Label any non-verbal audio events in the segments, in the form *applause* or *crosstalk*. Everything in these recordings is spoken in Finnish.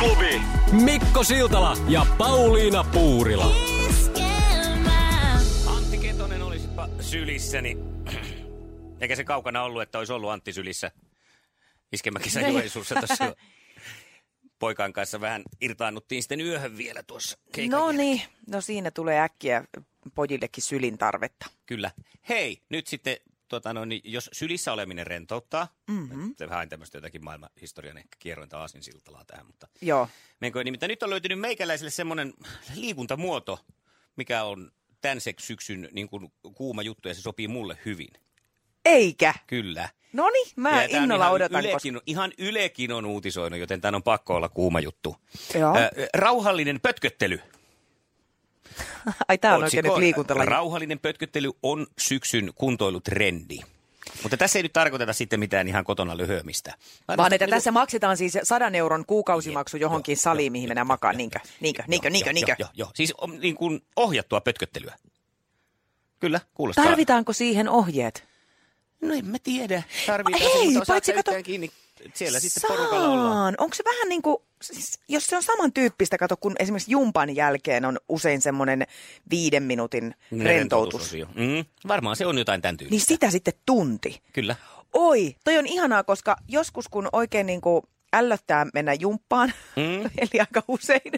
aamuklubi. Mikko Siltala ja Pauliina Puurila. Antti Ketonen olisipa sylissäni. *clears throat* Eikä se kaukana ollut, että olisi ollut Antti sylissä iskemäkisä Joensuussa tuossa *laughs* poikan kanssa vähän irtaannuttiin sitten yöhön vielä tuossa No niin, no siinä tulee äkkiä pojillekin sylin tarvetta. Kyllä. Hei, nyt sitten, tota noin, niin jos sylissä oleminen rentouttaa, mm-hmm. vähän tämmöistä jotakin maailman historian ehkä kierrointa aasinsiltalaa tähän, mutta Joo. menkö, nimittäin nyt on löytynyt meikäläiselle semmoinen liikuntamuoto, mikä on tämän syksyn niin kuin kuuma juttu ja se sopii mulle hyvin. Eikä. Kyllä. No niin, mä Ja innolla ihan odotan. Ylekin, Koska... Ihan Ylekin on uutisoinut, joten tämän on pakko olla kuuma juttu. Joo. Äh, rauhallinen pötköttely. *laughs* Ai tää on oikein nyt liikuntalaji. Rauhallinen pötköttely on syksyn kuntoilutrendi. Mutta tässä ei nyt tarkoiteta sitten mitään ihan kotona lyhyömistä. Vaan että tässä maksetaan siis sadan euron kuukausimaksu johonkin saliin, mihin mennään makaan. Niinkö, niinkö, niinkö, niinkö, niinkö. Joo, joo, siis on niin kuin ohjattua pötköttelyä. Kyllä, kuulostaa. Tarvitaanko siihen ohjeet? No en mä tiedä. Tarvitaan Ei, se, mutta osaatko paitsi kato- kiinni. Siellä sitten porukalla ollaan. Saan. Onko se vähän niin kuin, siis, jos se on samantyyppistä, kato, kun esimerkiksi jumpan jälkeen on usein semmoinen viiden minuutin rentoutus. Rentoutososio. Mm, varmaan se on jotain tämän tyylistä. Niin sitä sitten tunti. Kyllä. Oi, toi on ihanaa, koska joskus kun oikein niin kuin ällöttää mennä jumppaan, Mm. *laughs* eli aika usein,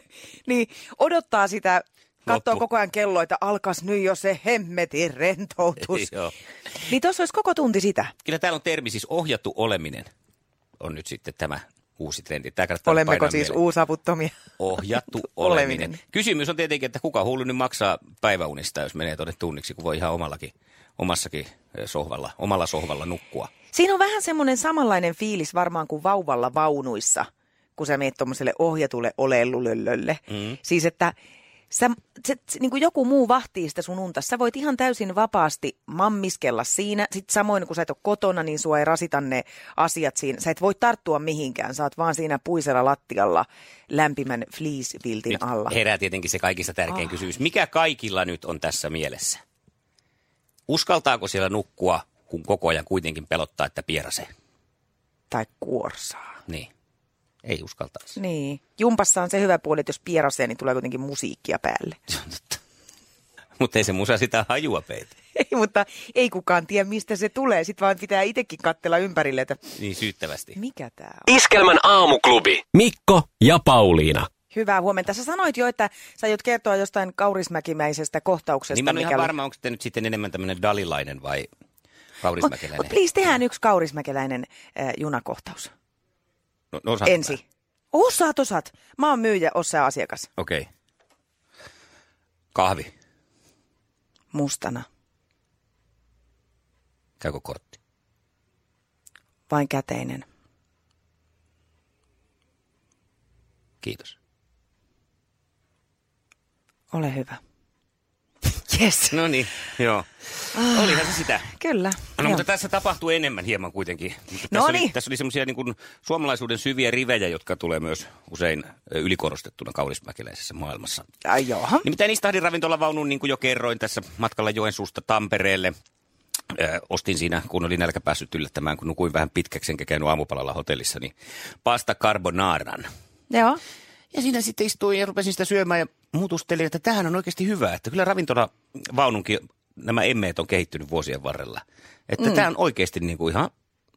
niin odottaa sitä, katsoo koko ajan kello, että alkas nyt jo se hemmetin rentoutus. *laughs* Joo. niin tuossa olisi koko tunti sitä. Kyllä täällä on termi siis ohjattu oleminen on nyt sitten tämä uusi trendi. Tämä kannattaa Olemmeko siis mieleen. uusavuttomia? Ohjattu *laughs* oleminen. oleminen. Kysymys on tietenkin, että kuka hullu nyt maksaa päiväunista, jos menee tuonne tunniksi, kun voi ihan omallakin, omassakin eh, sohvalla, omalla sohvalla nukkua. Siinä on vähän semmoinen samanlainen fiilis varmaan kuin vauvalla vaunuissa, kun sä meet tuommoiselle ohjatulle olellulöllölle. Mm. Siis että sä, se, se, niin kuin joku muu vahtii sitä sun unta. Sä voit ihan täysin vapaasti mammiskella siinä. Sitten samoin kun sä et ole kotona, niin sua ei rasita ne asiat siinä. Sä et voi tarttua mihinkään. Sä oot vaan siinä puisella lattialla lämpimän fleeceviltin Nyt alla. herää tietenkin se kaikista tärkein kysymys. Mikä kaikilla nyt on tässä mielessä? Uskaltaako siellä nukkua, kun koko ajan kuitenkin pelottaa, että pierasee? Tai kuorsaa. Niin. Ei uskaltaisi. Niin. Jumpassa on se hyvä puoli, että jos pierasee, niin tulee kuitenkin musiikkia päälle. *laughs* Se on totta. Mutta ei se musa sitä hajua peitä. *laughs* Ei, mutta ei kukaan tiedä, mistä se tulee. Sitten vaan pitää itsekin katsella ympärille, että Niin syyttävästi. mikä tämä on. Iskelmän aamuklubi. Mikko ja Pauliina. Hyvää huomenta. Sä sanoit jo, että sä aiot kertoa jostain kaurismäkimäisestä kohtauksesta. Niin mä en ole ihan mikä- varma, onko tämä nyt sitten enemmän tämmöinen dalilainen vai kaurismäkeläinen. Oh, please, tehdään yksi kaurismäkeläinen äh, junakohtaus. No, no osaatko Ensi. mä? Osaat, osaat. Mä oon myyjä, oot sä asiakas. Okei. Okay. Kahvi. Mustana. Käykö kortti? Vain käteinen. Kiitos. Ole hyvä. Yes. *laughs* No niin, joo. Olihan se sitä. Kyllä. No, Joo. mutta tässä tapahtuu enemmän hieman kuitenkin. Mutta No tässä, oli, niin. tässä oli semmoisia niin kuin suomalaisuuden syviä rivejä, jotka tulee myös usein ylikorostettuna kaurismäkeläisessä maailmassa. Ai joo. Nimittäin istahdin ravintolavaunun, niin kuin jo kerroin tässä matkalla Joensuusta Tampereelle. Ö, ostin siinä, kun oli nälkä päässyt yllättämään, kun nukuin vähän pitkäksi enkä käynyt aamupalalla hotellissa, niin pasta carbonaran. Joo. Ja siinä sitten istuin ja rupesin sitä syömään ja muutustelin, että tämähän on oikeasti hyvä. Että kyllä ravintolavaununkin nämä emmeet on kehittynyt vuosien varrella. Että mm. tämä on oikeasti niin kuin ihan,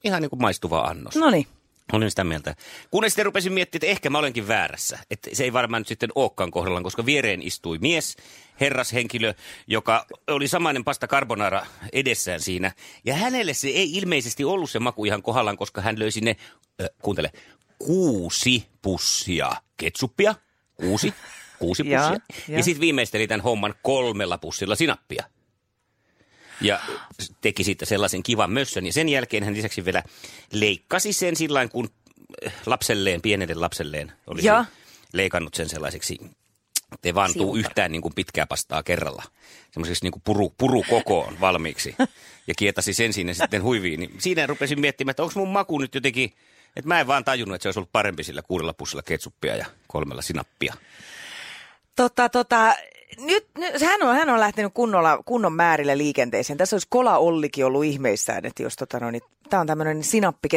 ihan niin kuin maistuva annos. No niin. Olin sitä mieltä. Kunnes sitten rupesin miettimään, että ehkä mä olenkin väärässä. Että se ei varmaan nyt sitten olekaan kohdallaan, koska viereen istui mies, herrashenkilö, joka oli samainen pasta carbonara edessään siinä. Ja hänelle se ei ilmeisesti ollut se maku ihan kohdallaan, koska hän löysi ne, äh, kuuntele, kuusi pussia ketsuppia. Kuusi. Kuusi pussia. Ja, jaa. ja sitten viimeisteli tämän homman kolmella pussilla sinappia. Ja teki siitä sellaisen kivan mössön. Ja sen jälkeen hän lisäksi vielä leikkasi sen sillä kun lapselleen, pienelle lapselleen olisi Ja. leikannut sen sellaiseksi Te vaan tuu yhtään niin kuin pitkää pastaa kerralla. Semmoiseksi niin kuin puru, puru kokoon valmiiksi. Ja kietasi sen sinne sitten huiviin. Niin siinä rupesin miettimään, että onko mun maku nyt jotenkin... Että mä en vaan tajunnut, että se olisi ollut parempi sillä kuudella pussilla ketsuppia ja kolmella sinappia. Tota, tota, nyt, nyt hän, on, hän on lähtenyt kunnolla, kunnon määrillä liikenteeseen. Tässä olisi Kola Ollikin ollut ihmeissään, että jos tota, no, niin, tämä on tämmöinen sinappi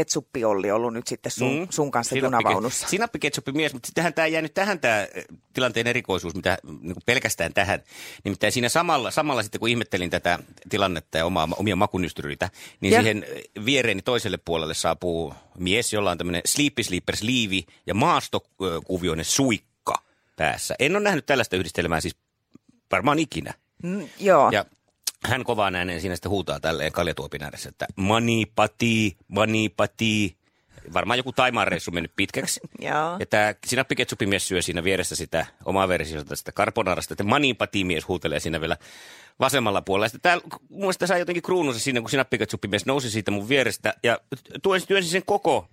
Olli ollut nyt sitten sun, mm. sun kanssa Sinappi- junavaunussa. Sinappiketsuppi mies, mutta sittenhän tämä jää nyt tähän tämä tilanteen erikoisuus, mitä niin pelkästään tähän. Nimittäin siinä samalla, samalla sitten kun ihmettelin tätä tilannetta ja omaa, omia makunystyryytä, niin Ja. ja. siihen viereeni toiselle puolelle saapuu mies, jolla on tämmöinen sleepy sleepers liivi ja maastokuvioinen suikka päässä. En ole nähnyt tällaista yhdistelmää siis varmaan ikinä. Mm, joo. Ja hän kovaan ääneen siinä sitten huutaa tälleen kaljatuopin ääressä, että manipati, manipati. Varmaan joku Taimaan reissu mennyt pitkäksi. *laughs* Joo. Ja tämä sinappiketsupimies syö siinä vieressä sitä omaa versiota sitä carbonarasta. Ja manipati-mies huutelee siinä vielä vasemmalla puolella. Sitten täällä, mun mielestä sai jotenkin kruununsa siinä, kun sinappiketsupimies nousi siitä mun vierestä. Ja työnsi sen koko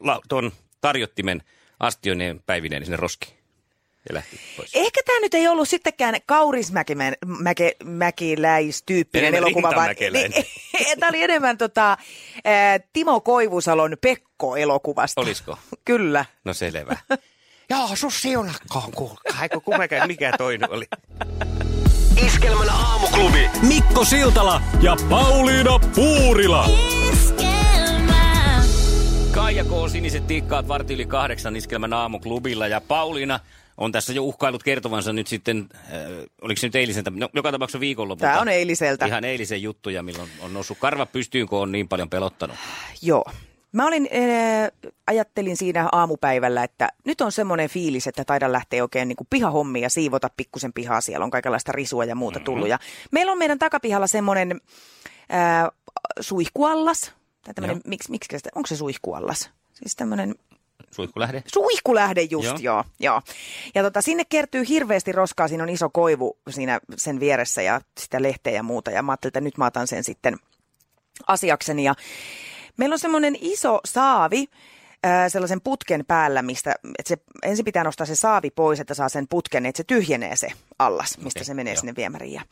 la, ton tarjottimen astioineen päivineen sinne roskiin. Ja lähti pois. Ehkä tämä nyt ei ollut sittenkään kaurismäkiläistyyppinen elokuva, vaan *laughs* tämä oli enemmän tota, ää, Timo Koivusalon Pekko-elokuvasta. Olisiko? *laughs* Kyllä. No selvä. *laughs* Joo, sus siunakkoon, kuulkaa. Eikö kumekään, mikä toinen oli? Iskelmän aamuklubi. Mikko Siltala ja Pauliina Puurila. Kaija K. Siniset tikkaat varti yli kahdeksan iskelmän aamuklubilla ja Pauliina on tässä jo uhkailut kertovansa nyt sitten, äh, oliko se nyt eilisen, no, joka tapauksessa viikonlopulta. Tämä on eiliseltä. Ihan eilisen juttuja, milloin on noussut karva pystyyn, kun on niin paljon pelottanut. Joo. Mä olin, äh, ajattelin siinä aamupäivällä, että nyt on semmoinen fiilis, että taidan lähteä oikein niin pihahommia ja siivota pikkusen pihaa. Siellä on kaikenlaista risua ja muuta mm-hmm. tullut. Ja meillä on meidän takapihalla semmoinen äh, suihkuallas. Tai tämmönen, miksi, miksi sitä, onko se suihkuallas? Siis tämmöinen Suihkulähde? Suihkulähde just, joo. Joo. joo. Ja tota, sinne kertyy hirveästi roskaa, siinä on iso koivu siinä sen vieressä ja sitä lehteä ja muuta. Ja mä ajattelin, että nyt mä otan sen sitten asiakseni. Ja meillä on semmoinen iso saavi, ää, sellaisen putken päällä, mistä että se, ensin pitää nostaa se saavi pois, että saa sen putken, että se tyhjenee se allas, mistä Okei, se menee joo. sinne viemäriin. Ja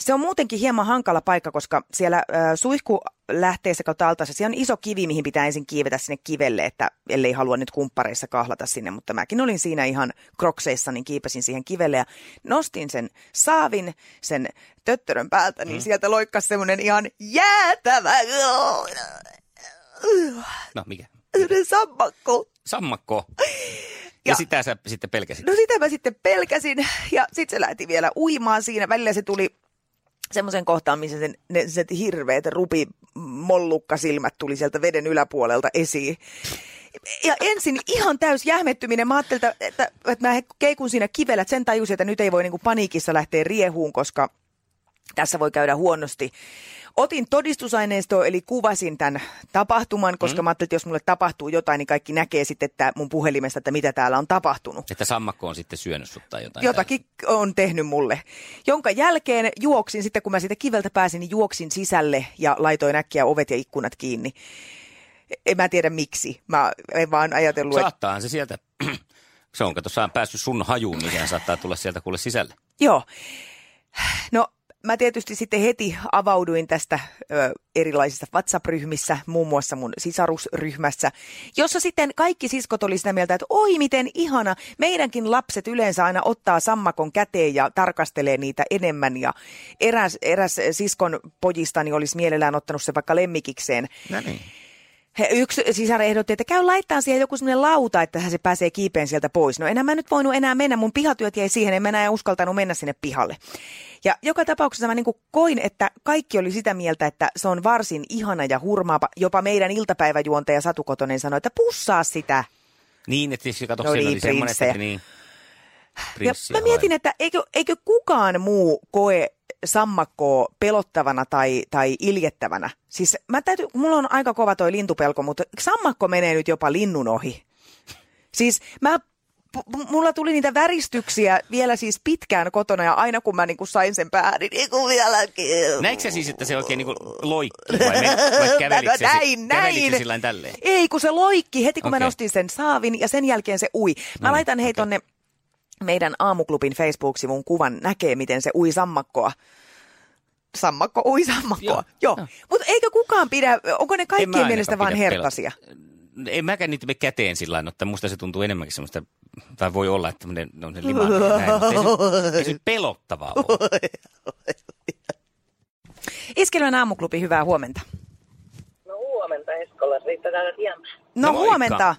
se on muutenkin hieman hankala paikka, koska siellä äh, suihkulähteessä kautta altaassa, siellä on iso kivi, mihin pitää ensin kiivetä sinne kivelle, että ellei halua nyt kumppareissa kahlata sinne, mutta mäkin olin siinä ihan krokseissa, niin kiipesin siihen kivelle ja nostin sen saavin, sen töttörön päältä, niin sieltä loikkasi semmoinen ihan jäätävä No mikä? Sammakko. Sammakko. Ja, Ja- sitä sä sitten pelkäsit. No sitä mä sitten pelkäsin ja sitten se lähti vielä uimaan siinä. Välillä se tuli semmoisen kohtaan, missä sen, ne, se hirveät rupi mollukkasilmät tuli sieltä veden yläpuolelta esiin. Ja ensin ihan täys jähmettyminen. Mä ajattelin, että, että, että mä keikun siinä kivellä, että sen tajusin, että nyt ei voi niinku paniikissa lähteä riehuun, koska tässä voi käydä huonosti. Otin todistusaineistoa, eli kuvasin tämän tapahtuman, koska mm. mä ajattelin, että jos mulle tapahtuu jotain, niin kaikki näkee sitten että mun puhelimesta, että mitä täällä on tapahtunut. Että sammakko on sitten syönyt sut tai jotain. Jotakin on tehnyt mulle. Jonka jälkeen juoksin, sitten kun mä siitä kiveltä pääsin, niin juoksin sisälle ja laitoin äkkiä ovet ja ikkunat kiinni. En mä tiedä miksi. Mä en vaan ajatellut, että Saattaahan se sieltä, *clears throat* se on, kato, sä on päässyt sun hajuun, niin saattaa tulla sieltä kuule sisälle. joo. No mä tietysti sitten heti avauduin tästä ö, erilaisissa WhatsApp-ryhmissä, muun muassa mun sisarusryhmässä, jossa sitten kaikki siskot oli sitä mieltä, että oi miten ihana, meidänkin lapset yleensä aina ottaa sammakon käteen ja tarkastelee niitä enemmän ja eräs, eräs siskon pojistani olisi mielellään ottanut se vaikka lemmikikseen. No niin. He, yksi sisar ehdotti, että käy laittaa siihen joku semmoinen lauta, että se pääsee kiipeen sieltä pois. No enää mä nyt voinut enää mennä, mun pihatyöt jäi siihen, en mä enää uskaltanut mennä sinne pihalle. Ja joka tapauksessa mä niin koin, että kaikki oli sitä mieltä, että se on varsin ihana ja hurmaava. Jopa meidän iltapäiväjuontaja Satu Kotonen sanoi, että pussaa sitä. Niin, että siis kato, No niin, oli semmoinen, että prinssejä. Ja mä mietin, että eikö, eikö kukaan muu koe sammakkoa pelottavana tai, tai iljettävänä. Siis mä täytyy, mulla on aika kova toi lintupelko, mutta sammakko menee nyt jopa linnun ohi. Siis mä, mulla tuli niitä väristyksiä vielä siis pitkään kotona ja aina kun mä niinku sain sen päähän, niin niinku vieläkin. Näikö sä siis, että se oikein niin loikki vai, me, vai *laughs* kävelikö näin, se näin. sillä tälleen? Ei, kun se loikki heti, kun okay. mä nostin sen saavin ja sen jälkeen se ui. Mä No niin, laitan hei okei. tonne meidän aamuklubin Facebook-sivun kuvan näkee, miten se ui sammakkoa. Sammakko ui sammakkoa. Joo. Joo. Mutta eikö kukaan pidä, onko ne kaikkien mielestä vaan herttaisia? pelot- En mäkään niitä me käteen sillä lailla, mutta musta se tuntuu enemmänkin semmoista, tai voi olla, että ne, ne on se limainen näin, mutta ei se, ei se pelottavaa ole. Iskelmän aamuklubi, hyvää huomenta. No huomenta Eskola, Riitta täällä. No, No moikka. huomenta.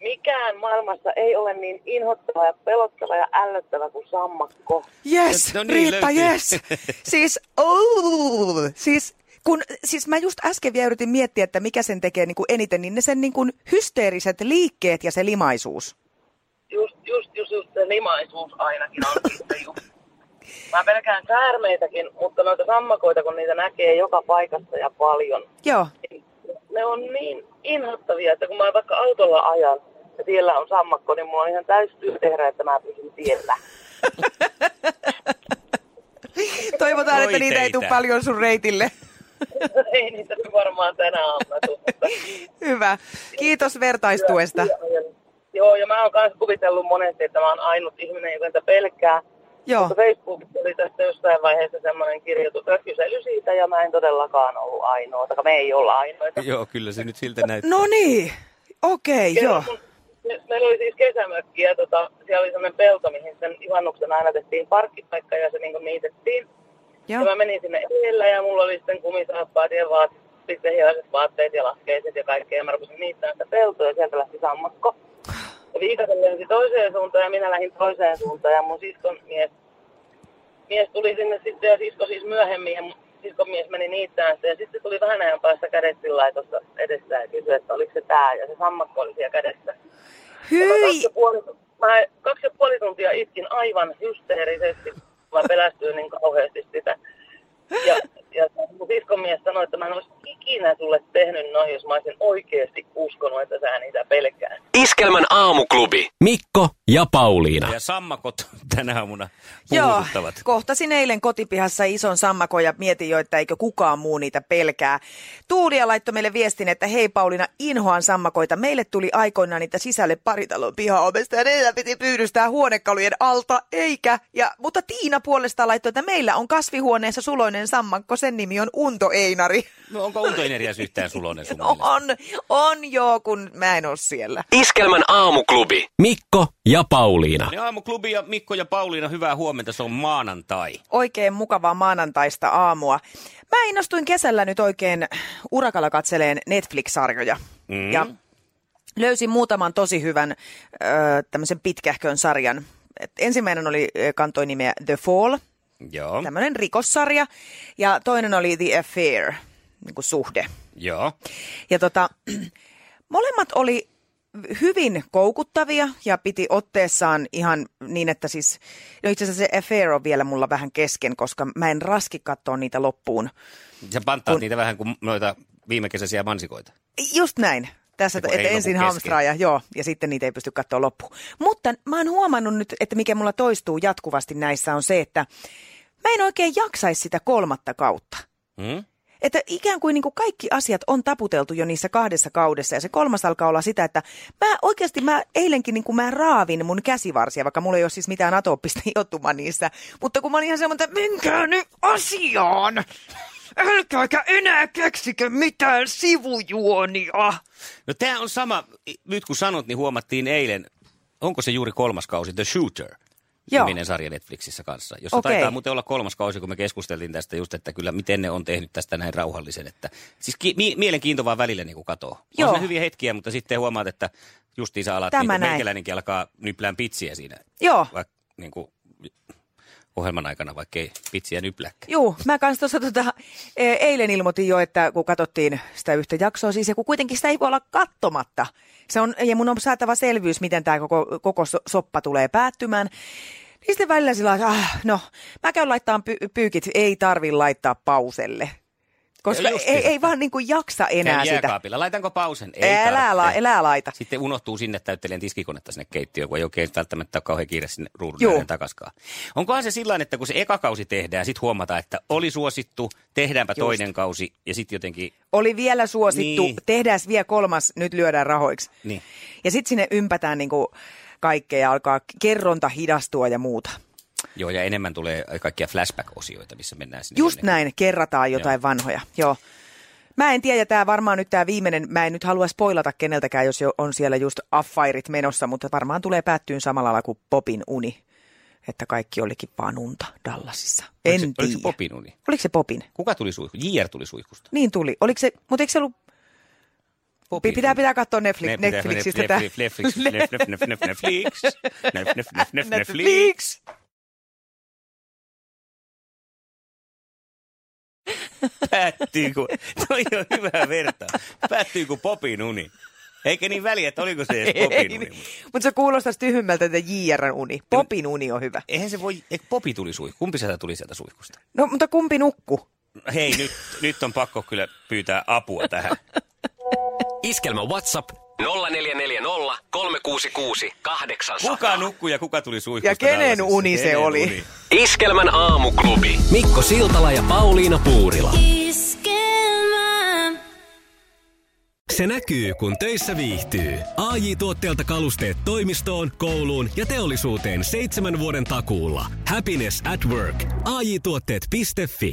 Mikään maailmassa ei ole niin inhottava ja pelottava ja ällöttävä kuin sammakko. Yes, No niin, Riitta, yes. *laughs* Siis, oh, siis, kun, siis mä just äsken vielä yritin miettiä, että mikä sen tekee niin kuin eniten, niin ne sen niin kuin hysteeriset liikkeet ja se limaisuus. Just, just, just, just se limaisuus ainakin on sitten just. Mä pelkään käärmeitäkin, mutta noita sammakoita, kun niitä näkee joka paikassa ja paljon, Joo. niin ne on niin inhottavia, että kun mä vaikka autolla ajan ja tiellä on sammakko, niin mulla on ihan täysi työ tehdä, että mä pysyn tiellä. *laughs* Toivotaan, Voi että niitä ei tule teitä. paljon sun reitille. *laughs* ei niitä nyt varmaan tänä aamuna tule, mutta Hyvä. Kiitos vertaistuesta. Joo, ja mä oon myös kuvitellut monesti, että mä oon ainut ihminen, joka niitä pelkää. Joo. Mutta Facebookissa oli tästä jossain vaiheessa semmoinen kirjoitus, kysely siitä, ja mä en todellakaan ollut ainoa, tai me ei olla ainoita. Joo, kyllä se nyt siltä näyttää. No niin. Okei, okay, joo. Kerran me- Meillä oli siis kesämökki, ja tota, siellä oli semmoinen pelto, mihin sen juhannuksen aina tehtiin parkkipaikka, ja se niin niitettiin. Joo. Ja mä menin sinne edellä, ja mulla oli sitten kumisaappaat ja vaat, sitten hieroiset vaatteet ja laskeiset ja kaikkea. Ja mä rupesin niittämään sitä peltoa, ja sieltä lähti sammakko. Ja viikasen lensi toiseen suuntaan, ja minä lähdin toiseen suuntaan, ja mun siskon mies mies tuli sinne sitten ja sisko siis myöhemmin ja mun siskon mies meni niittämään sitä ja sitten tuli vähän ajan päästä kädet sillä tuossa edessä ja kysyi, että oliko se tää ja se sammakko oli siellä kädessä. Ja mä, kaksi, Hyi. ja puoli, mä kaksi ja puoli tuntia itkin aivan hysteerisesti, mä pelästyin niin kauheasti sitä. Ja, ja mun siskon mies sanoi, että mä en olisi ikinä sulle tehnyt noin, jos mä olisin oikeasti uskonut, että sä niitä pelkää. Iskelmän aamuklubi. Mikko ja Pauliina. Ja sammakot *laughs* tänä aamuna Joo, kohtasin eilen kotipihassa ison sammakon ja mietin jo, että eikö kukaan muu niitä pelkää. Tuulia laittoi meille viestin, että hei Pauliina, inhoan sammakoita. Meille tuli aikoinaan niitä sisälle paritalon pihaovesta ja niitä piti pyydystää huonekalujen alta, eikä. Ja, mutta Tiina puolestaan laittoi, että meillä on kasvihuoneessa suloinen sammakko, sen nimi on Unto Einari. No onko untoinerias yhtään sulonen sun *laughs* No mielestä? on, on joo, kun mä en ole siellä. Iskelmän aamuklubi. Mikko ja Pauliina. Ne aamuklubi ja Mikko ja Pauliina, hyvää huomenta, se on maanantai. Oikein mukavaa maanantaista aamua. Mä innostuin kesällä nyt oikein urakalla katseleen Netflix-sarjoja. Mm. Ja löysin muutaman tosi hyvän ö, tämmöisen pitkähkön sarjan. Et ensimmäinen oli, kantoi nimeä The Fall, Joo, tämmöinen rikossarja. Ja toinen oli The Affair, niin kuin suhde. joo. Ja tota, *clears throat* molemmat oli hyvin koukuttavia ja piti otteessaan ihan niin, että siis, no itse asiassa se Affair on vielä mulla vähän kesken, koska mä en raski katsoa niitä loppuun. Sä panttaat Kun- niitä vähän kuin noita viime kesäisiä mansikoita. Just näin. Tässä, että lopu ensin kesken. hamstraa ja joo, ja sitten niitä ei pysty katsoa loppuun. Mutta mä oon huomannut nyt, että mikä mulla toistuu jatkuvasti näissä on se, että mä en oikein jaksaisi sitä kolmatta kautta. Hmm? Että ikään kuin, niin kuin kaikki asiat on taputeltu jo niissä kahdessa kaudessa ja se kolmas alkaa olla sitä, että mä oikeasti mä eilenkin niin kuin mä raavin mun käsivarsia, vaikka mulla ei ole siis mitään atooppista *laughs* hiotuma niissä. Mutta kun mä olin ihan semmoinen, että menkää nyt asiaan! Älkääkä enää keksikö mitään sivujuonia! No tämä on sama, nyt kun sanot, niin huomattiin eilen, onko se juuri kolmas kausi, The Shooter, Joo. niminen sarja Netflixissä kanssa, jossa Okei. taitaa muuten olla kolmas kausi, kun me keskusteltiin tästä just, että kyllä miten ne on tehnyt tästä näin rauhallisen, että siis ki- mi- mielenkiintoa välillä niin. On Joo. siinä hyviä hetkiä, mutta sitten huomaat, että justiinsa alat, Tämä niin kuin alkaa nyplään pitsiä siinä, Joo. vaikka niin kuin, ohjelman aikana, vaikka ei pitsiä nyplääkään. Juu, mä kanssa tuossa tota, e, eilen ilmoitin jo, että kun katsottiin sitä yhtä jaksoa, siis ja kun kuitenkin sitä ei voi olla kattomatta. Se on, ja mun on saatava selvyys, miten tämä koko, koko so- soppa tulee päättymään. Niin sitten välillä sillä ah, no, mä käyn laittaa py- pyykit, ei tarvi laittaa pauselle. Koska ei, ei vaan niin kuin jaksa enää Käyn sitä. Laitanko pausen? Ei Älä, la, älä laita. Sitten unohtuu sinne täyttelen tiskikonetta sinne keittiöön, kun ei oikein välttämättä ole kauhean kiire sinne ruudun takaskaan. Onkohan se sillä että kun se eka kausi tehdään, sitten huomataan, että oli suosittu, tehdäänpä Just. toinen kausi ja sitten jotenkin, Oli vielä suosittu, Niin. niin. tehdään vielä kolmas, nyt lyödään rahoiksi. niin. Ja sitten sinne ympätään niinku kaikkea ja alkaa kerronta hidastua ja muuta. Joo, ja enemmän tulee kaikkia flashback-osioita, missä mennään sinne. Just jonnekin. näin, kerrataan jotain Joo. vanhoja. Joo. Mä en tiedä, tämä varmaan nyt tämä viimeinen, mä en nyt halua spoilata keneltäkään, jos jo on siellä just affairit menossa, mutta varmaan tulee päättyyn samalla lailla kuin Popin uni. Että kaikki olikin vaan unta Dallasissa. En Oliko se, tiedä. oliko se Popin uni? Oliko se Popin? Kuka tuli suihku? JR tuli suihkusta. Niin tuli. Oliko se, mutta eikö se ollut, Popin pitää, pitää katsoa Netflix, Ne- Netflixistä Netflix, tämä. Netflix, Netflix, Netflix, Netflix, *laughs* Netflix, Netflix, Netflix. Netflix. Päättyy kuin, toi on hyvä verta. Päättyy kuin Popin uni. Eikä niin väliä, että oliko se edes Popin uni. Mutta se kuulostaisi tyhmältä, että JRn uni. Popin uni on hyvä. Eihän se voi, eikö Popi tuli suihku? Kumpi sieltä tuli sieltä suihkusta? No, mutta kumpi nukku? Hei, nyt, nyt on pakko kyllä pyytää apua tähän. Iskelmä WhatsApp 0440 366 800. Kuka nukkui ja kuka tuli suihkusta Ja kenen uni se Kenen oli? uni? Iskelmän aamuklubi. Mikko Siltala ja Pauliina Puurila. Iskelmä. Se näkyy, kun töissä viihtyy. ai tuotteelta kalusteet toimistoon, kouluun ja teollisuuteen seitsemän vuoden takuulla. Happiness at work. AJ-tuotteet.fi